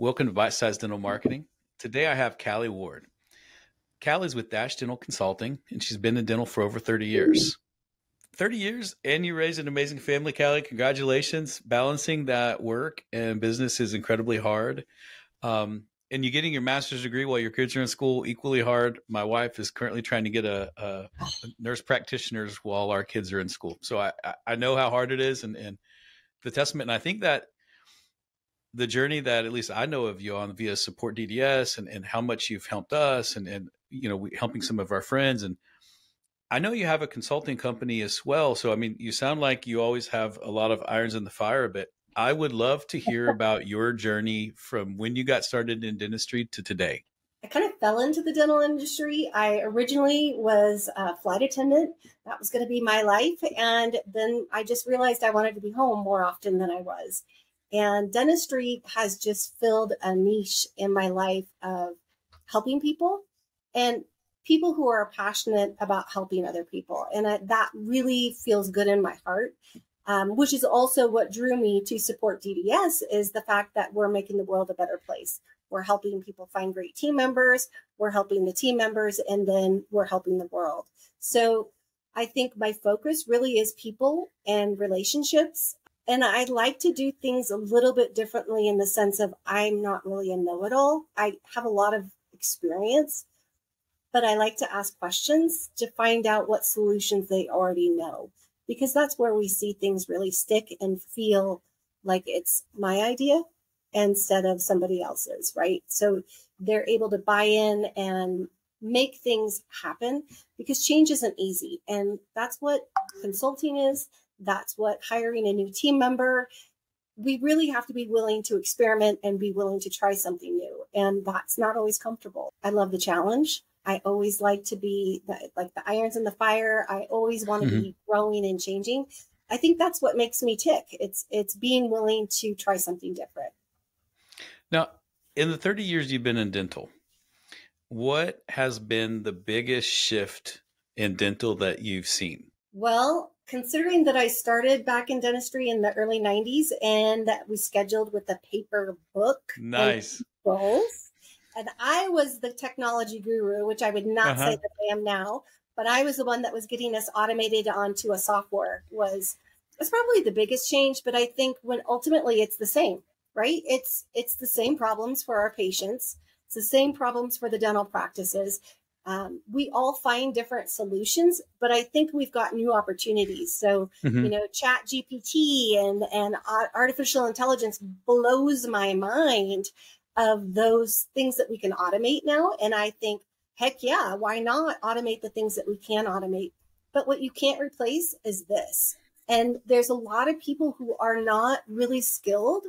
Welcome to Bite Size Dental Marketing. Today I have Callie Ward. Callie's with Dash Dental Consulting, and she's been in dental for over 30 years. 30 years, and you raised an amazing family, Callie. Congratulations. Balancing that work and business is incredibly hard. Um, and you're getting your master's degree while your kids are in school equally hard. My wife is currently trying to get a, a, nurse practitioners while our kids are in school. So I, I know how hard it is and, and the testament. And I think that the journey that at least I know of you on via support DDS and, and how much you've helped us and, and, you know, we, helping some of our friends. And I know you have a consulting company as well. So, I mean, you sound like you always have a lot of irons in the fire a bit. I would love to hear about your journey from when you got started in dentistry to today. I kind of fell into the dental industry. I originally was a flight attendant. That was going to be my life. And then I just realized I wanted to be home more often than I was. And dentistry has just filled a niche in my life of helping people and people who are passionate about helping other people. And I, that really feels good in my heart. Um, which is also what drew me to support DDS is the fact that we're making the world a better place. We're helping people find great team members, we're helping the team members, and then we're helping the world. So I think my focus really is people and relationships and I like to do things a little bit differently in the sense of I'm not really a know it all. I have a lot of experience, but I like to ask questions to find out what solutions they already know, because that's where we see things really stick and feel like it's my idea instead of somebody else's, right? So they're able to buy in and make things happen because change isn't easy. And that's what consulting is. That's what hiring a new team member. We really have to be willing to experiment and be willing to try something new. And that's not always comfortable. I love the challenge. I always like to be the, like the irons in the fire. I always want to mm-hmm. be growing and changing. I think that's what makes me tick. It's it's being willing to try something different. Now, in the 30 years you've been in dental, what has been the biggest shift in dental that you've seen? Well, considering that I started back in dentistry in the early 90s and that we scheduled with a paper book. Nice. And, and I was the technology guru, which I would not uh-huh. say that I am now, but I was the one that was getting us automated onto a software was it's probably the biggest change, but I think when ultimately it's the same, right? It's it's the same problems for our patients. It's the same problems for the dental practices. Um, we all find different solutions, but I think we've got new opportunities. So, mm-hmm. you know, Chat GPT and and artificial intelligence blows my mind of those things that we can automate now. And I think, heck yeah, why not automate the things that we can automate? But what you can't replace is this. And there's a lot of people who are not really skilled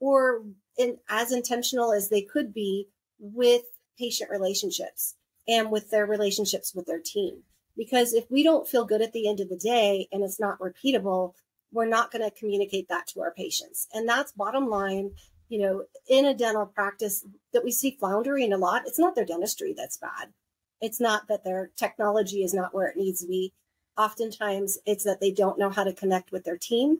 or in, as intentional as they could be with patient relationships and with their relationships with their team. Because if we don't feel good at the end of the day and it's not repeatable, we're not going to communicate that to our patients. And that's bottom line, you know, in a dental practice that we see floundering a lot. It's not their dentistry that's bad. It's not that their technology is not where it needs to be. Oftentimes, it's that they don't know how to connect with their team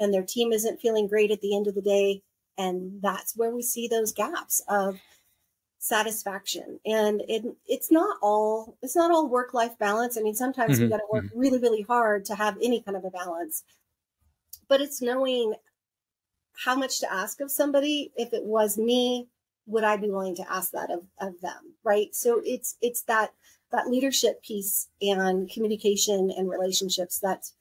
and their team isn't feeling great at the end of the day. And that's where we see those gaps of satisfaction. And it, it's not all it's not all work life balance. I mean sometimes mm-hmm. we got to work mm-hmm. really really hard to have any kind of a balance. But it's knowing how much to ask of somebody. If it was me would i be willing to ask that of, of them right? So it's it's that that leadership piece and communication and relationships that's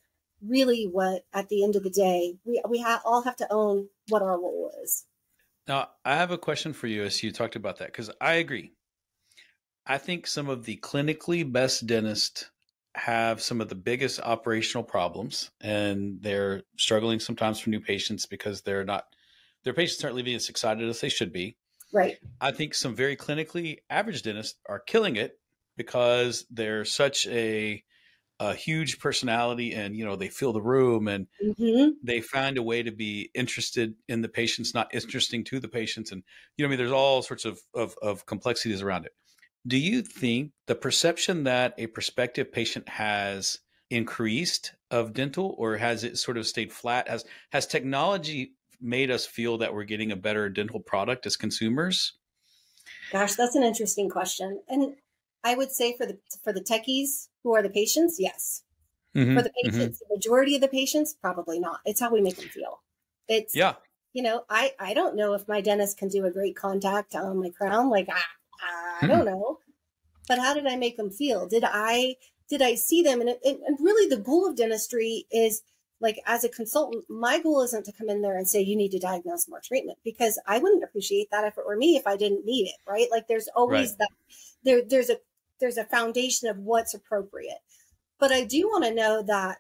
really what at the end of the day we we ha- all have to own what our role is now, I have a question for you as you talked about that because I agree. I think some of the clinically best dentists have some of the biggest operational problems and they're struggling sometimes for new patients because they're not their patients aren't leaving as excited as they should be. Right. I think some very clinically average dentists are killing it because they're such a a huge personality and you know they fill the room and mm-hmm. they find a way to be interested in the patients not interesting to the patients and you know i mean there's all sorts of, of, of complexities around it do you think the perception that a prospective patient has increased of dental or has it sort of stayed flat has has technology made us feel that we're getting a better dental product as consumers? Gosh, that's an interesting question. And I would say for the for the techies who are the patients, yes. Mm-hmm, for the mm-hmm. patients, mm-hmm. the majority of the patients, probably not. It's how we make them feel. It's yeah. You know, I I don't know if my dentist can do a great contact on my crown. Like I, I don't know, but how did I make them feel? Did I did I see them? And, it, and really, the goal of dentistry is like as a consultant, my goal isn't to come in there and say you need to diagnose more treatment because I wouldn't appreciate that if it were me if I didn't need it, right? Like there's always right. that there there's a there's a foundation of what's appropriate. But I do want to know that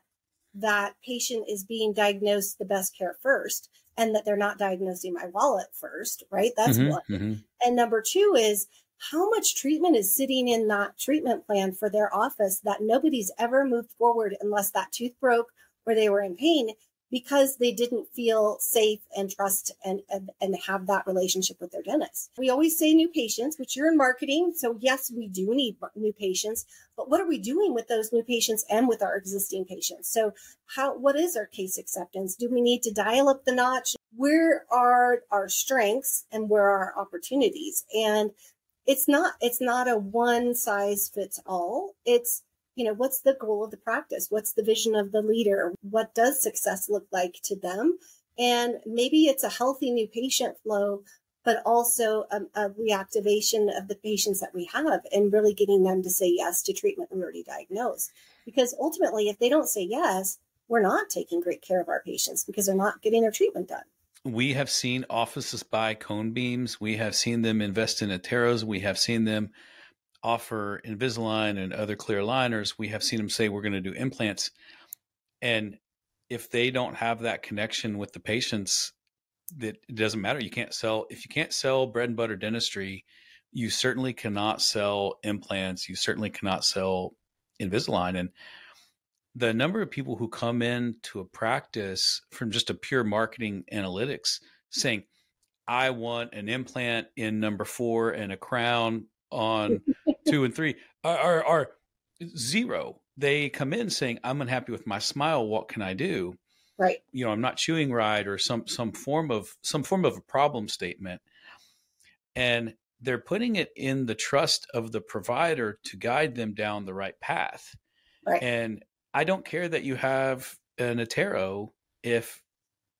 that patient is being diagnosed the best care first and that they're not diagnosing my wallet first, right? That's mm-hmm, one. Mm-hmm. And number two is how much treatment is sitting in that treatment plan for their office that nobody's ever moved forward unless that tooth broke or they were in pain because they didn't feel safe and trust and, and, have that relationship with their dentist. We always say new patients, which you're in marketing. So yes, we do need new patients, but what are we doing with those new patients and with our existing patients? So how, what is our case acceptance? Do we need to dial up the notch? Where are our strengths and where are our opportunities? And it's not, it's not a one size fits all. It's, you know, what's the goal of the practice? What's the vision of the leader? What does success look like to them? And maybe it's a healthy new patient flow, but also a, a, reactivation of the patients that we have and really getting them to say yes to treatment we already diagnosed. Because ultimately, if they don't say yes, we're not taking great care of our patients because they're not getting their treatment done. We have seen offices buy cone beams. We have seen them invest in iTeros. We have seen them offer Invisalign and other clear aligners, we have seen them say we're going to do implants. And if they don't have that connection with the patients, that it doesn't matter. You can't sell if you can't sell bread and butter dentistry, you certainly cannot sell implants. You certainly cannot sell Invisalign. And the number of people who come in to a practice from just a pure marketing analytics saying, I want an implant in number four and a crown on two and three are, are, are zero. They come in saying, "I'm unhappy with my smile. What can I do?" Right. You know, I'm not chewing right, or some some form of some form of a problem statement, and they're putting it in the trust of the provider to guide them down the right path. Right. And I don't care that you have an iTero if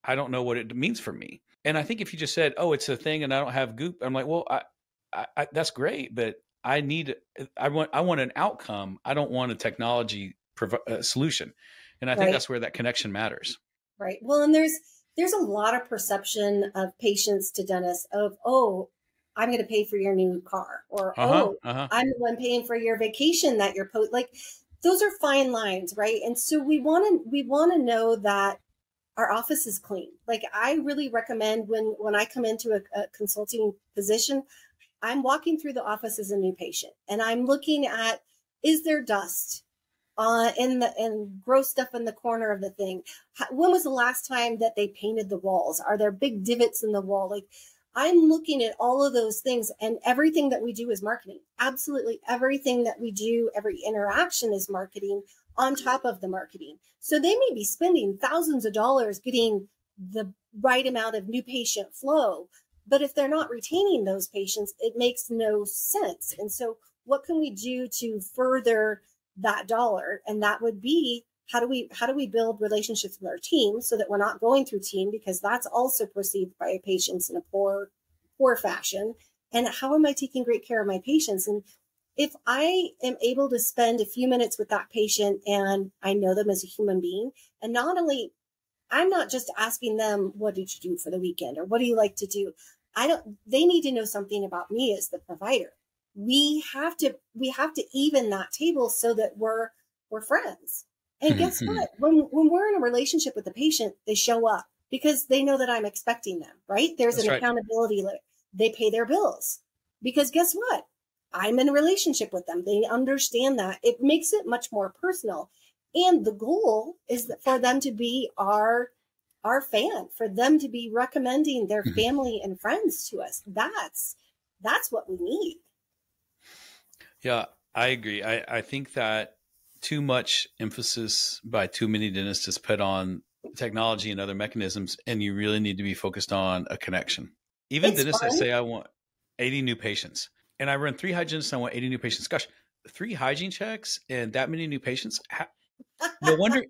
I don't know what it means for me. And I think if you just said, "Oh, it's a thing," and I don't have goop, I'm like, "Well, I, I, I, that's great, but I need I want I want an outcome. I don't want a technology prov- uh, solution, and I think that's where that connection matters. Right. Well, and there's there's a lot of perception of patients to dentists of oh I'm going to pay for your new car or uh-huh, oh uh-huh. I'm the one paying for your vacation that you're po-. like those are fine lines, right? And so we want to we want to know that our office is clean. Like I really recommend when when I come into a, a consulting position, I'm walking through the office as a new patient and I'm looking at is there dust uh, in the and gross stuff in the corner of the thing? When was the last time that they painted the walls? Are there big divots in the wall? Like I'm looking at all of those things and everything that we do is marketing. Absolutely everything that we do, every interaction is marketing on top of the marketing. So they may be spending thousands of dollars getting the right amount of new patient flow, but if they're not retaining those patients, it makes no sense. And so, what can we do to further that dollar? And that would be how do we how do we build relationships with our team so that we're not going through team because that's also perceived by patients in a poor poor fashion. And how am I taking great care of my patients? And if I am able to spend a few minutes with that patient and I know them as a human being, and not only I'm not just asking them, what did you do for the weekend or what do you like to do? I don't, they need to know something about me as the provider. We have to, we have to even that table so that we're, we're friends. And guess mm-hmm. what? When, when we're in a relationship with the patient, they show up because they know that I'm expecting them, right? There's That's an right. accountability. They pay their bills because guess what? I'm in a relationship with them. They understand that. It makes it much more personal. And the goal is for them to be our our fan, for them to be recommending their mm-hmm. family and friends to us. That's that's what we need. Yeah, I agree. I, I think that too much emphasis by too many dentists is put on technology and other mechanisms, and you really need to be focused on a connection. Even It's dentists that say I want 80 new patients, and I run three hygienists, and I want 80 new patients. Gosh, three hygiene checks and that many new patients. No wonder,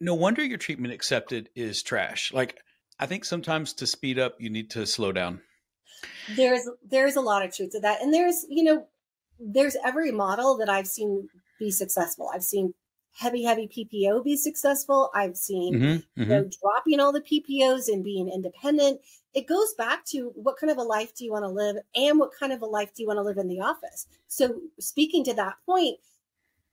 no wonder your treatment accepted is trash. Like I think sometimes to speed up, you need to slow down. there's there's a lot of truth to that and there's you know there's every model that i've seen be successful i've seen heavy heavy ppo be successful i've seen Mhm, you mhm. know dropping all the ppos and being independent it goes back to what kind of a life do you want to live and what kind of a life do you want to live in the office so speaking to that point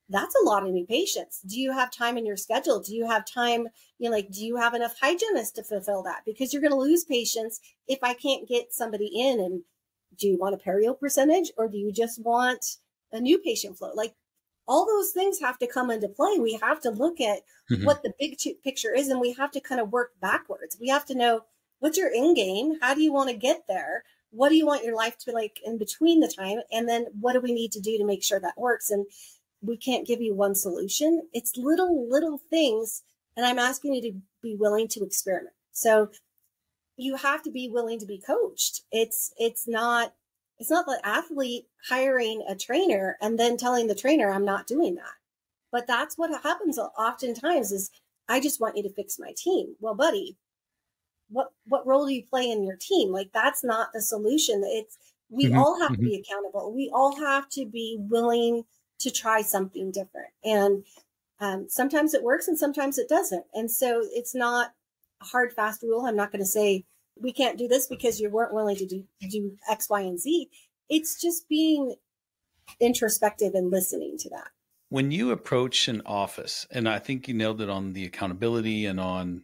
that's a lot of new patients. Do you have time in your schedule? Do you have time you know like do you have enough hygienists to fulfill that? Because you're going to lose patients if i can't get somebody in and do you want a perio percentage or do you just want a new patient flow? Like all those things have to come into play. We have to look at Mhm. what the big picture is and we have to kind of work backwards. We have to know what's your end game? How do you want to get there? What do you want your life to be like in between the time? And then what do we need to do to make sure that works? And we can't give you one solution. It's little little things and i'm asking you to be willing to experiment. So you have to be willing to be coached. It's it's not it's not the athlete hiring a trainer and then telling the trainer i'm not doing that. But that's what happens oftentimes is i just want you to fix my team. Well buddy what what role do you play in your team? Like that's not the solution. It's we Mhm, all have to be accountable. We all have to be willing to try something different. And um, sometimes it works and sometimes it doesn't. And so it's not a hard fast rule. I'm not going to say we can't do this because you weren't willing to do, do x y and z. It's just being introspective and listening to that. When you approach an office and i think you nailed it on the accountability and on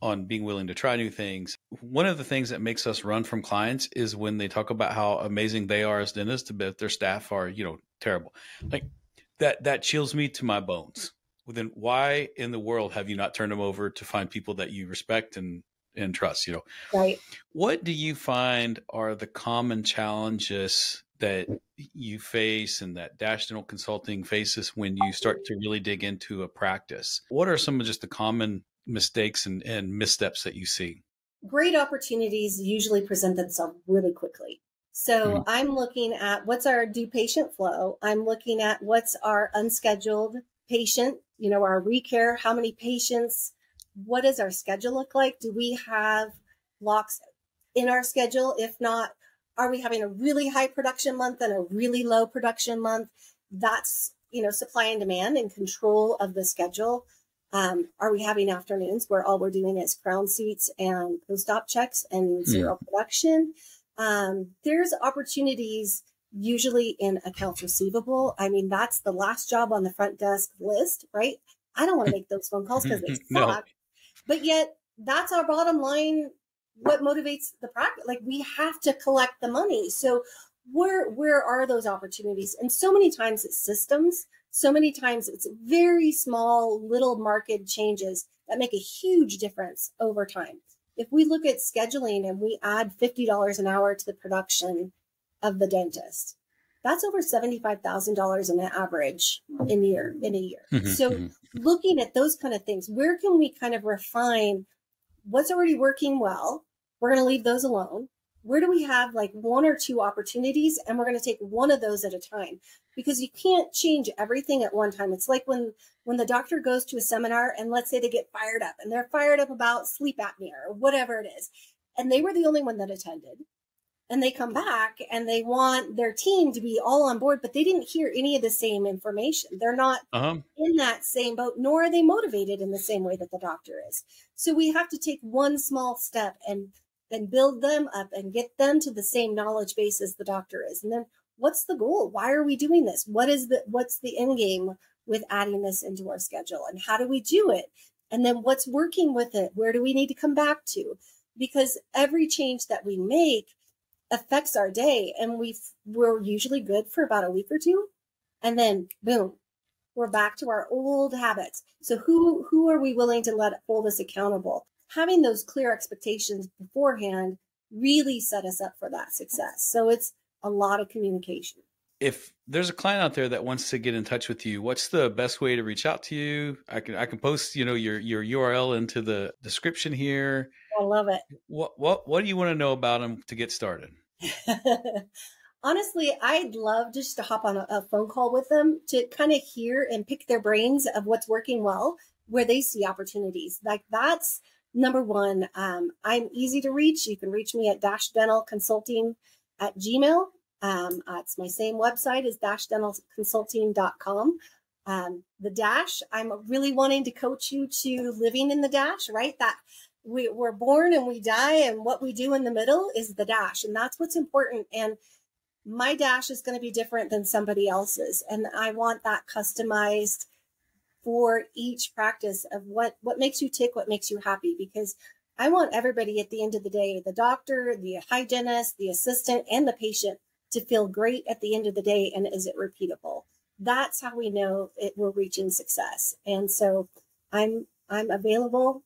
on being willing to try new things. One of the things that makes us run from clients is when they talk about how amazing they are as dentists but their staff are you know terrible. Like that that chills me to my bones. Well, then why in the world have you not turned them over to find people that you respect and and trust you know? Right. What do you find are the common challenges that you face and that Dash Dental Consulting faces when you start to really dig into a practice? What are some of just the common mistakes and, and missteps that you see? great opportunities usually present themselves really quickly. So Mhm. I'm looking at what's our due patient flow. I'm looking at what's our unscheduled patient, you know, our recare, how many patients, what does our schedule look like? Do we have blocks in our schedule? If not, are we having a really high production month and a really low production month? That's, you know, supply and demand and control of the schedule. Um, are we having afternoons where all we're doing is crown suits and post-op checks and serial production? Um, there's opportunities usually in accounts receivable. I mean, that's the last job on the front desk list, right? I don't want to make those phone calls because they No. suck. But yet, that's our bottom line. What motivates the practice? Like we have to collect the money. So where where are those opportunities? And so many times it's systems. So many times it's very small little market changes that make a huge difference over time. If we look at scheduling and we add $50 an hour to the production of the dentist, that's over $75,000 in an average in year in a year. Mhm, So mhm. looking at those kind of things, where can we kind of refine what's already working well? We're going to leave those alone. Where do we have like one or two opportunities and we're going to take one of those at a time because you can't change everything at one time. It's like when when the doctor goes to a seminar and let's say they get fired up and they're fired up about sleep apnea or whatever it is and they were the only one that attended and they come back and they want their team to be all on board but they didn't hear any of the same information. They're not Uh-huh. in that same boat, nor are they motivated in the same way that the doctor is. So we have to take one small step and then build them up and get them to the same knowledge base as the doctor is. And then what's the goal? Why are we doing this? What is the what's the end game with adding this into our schedule? And how do we do it? And then what's working with it? Where do we need to come back to? Because every change that we make affects our day and we we're usually good for about a week or two and then boom we're back to our old habits. So who who are we willing to let hold us accountable? Having those clear expectations beforehand really set us up for that success. So it's a lot of communication. if there's a client out there that wants to get in touch with you, what's the best way to reach out to you? I can I can post, you know, your your URL into the description here. I love it. What what what do you want to know about them to get started? Honestly, I'd love just to hop on a, a phone call with them to kind of hear and pick their brains of what's working well, where they see opportunities. Like that's number one. Um, I'm easy to reach. You can reach me at Dash Dental Consulting at Gmail. Um, uh, it's my same website is dashdentalconsulting.com. Um, the dash, I'm really wanting to coach you to living in the dash, right? That we, we're born and we die, and what we do in the middle is the dash, and that's what's important. And my dash is going to be different than somebody else's, and I want that customized for each practice of what what makes you tick, what makes you happy, because I want everybody at the end of the day, the doctor, the hygienist, the assistant, and the patient to feel great at the end of the day and is it repeatable? That's how we know it we're reaching success. And so i'm i'm available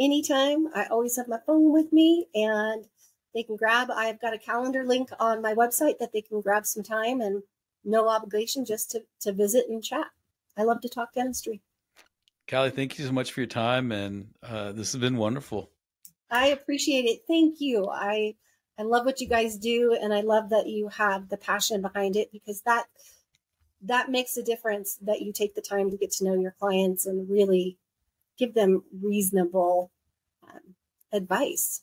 anytime. I always have my phone with me and they can grab i've got a calendar link on my website that they can grab some time and no obligation just to to visit and chat i love to talk dentistry. Callie thank you so much for your time and uh, this has been wonderful. I appreciate it. Thank you. I I love what you guys do and I love that you have the passion behind it because that that makes a difference that you take the time to get to know your clients and really give them reasonable um, advice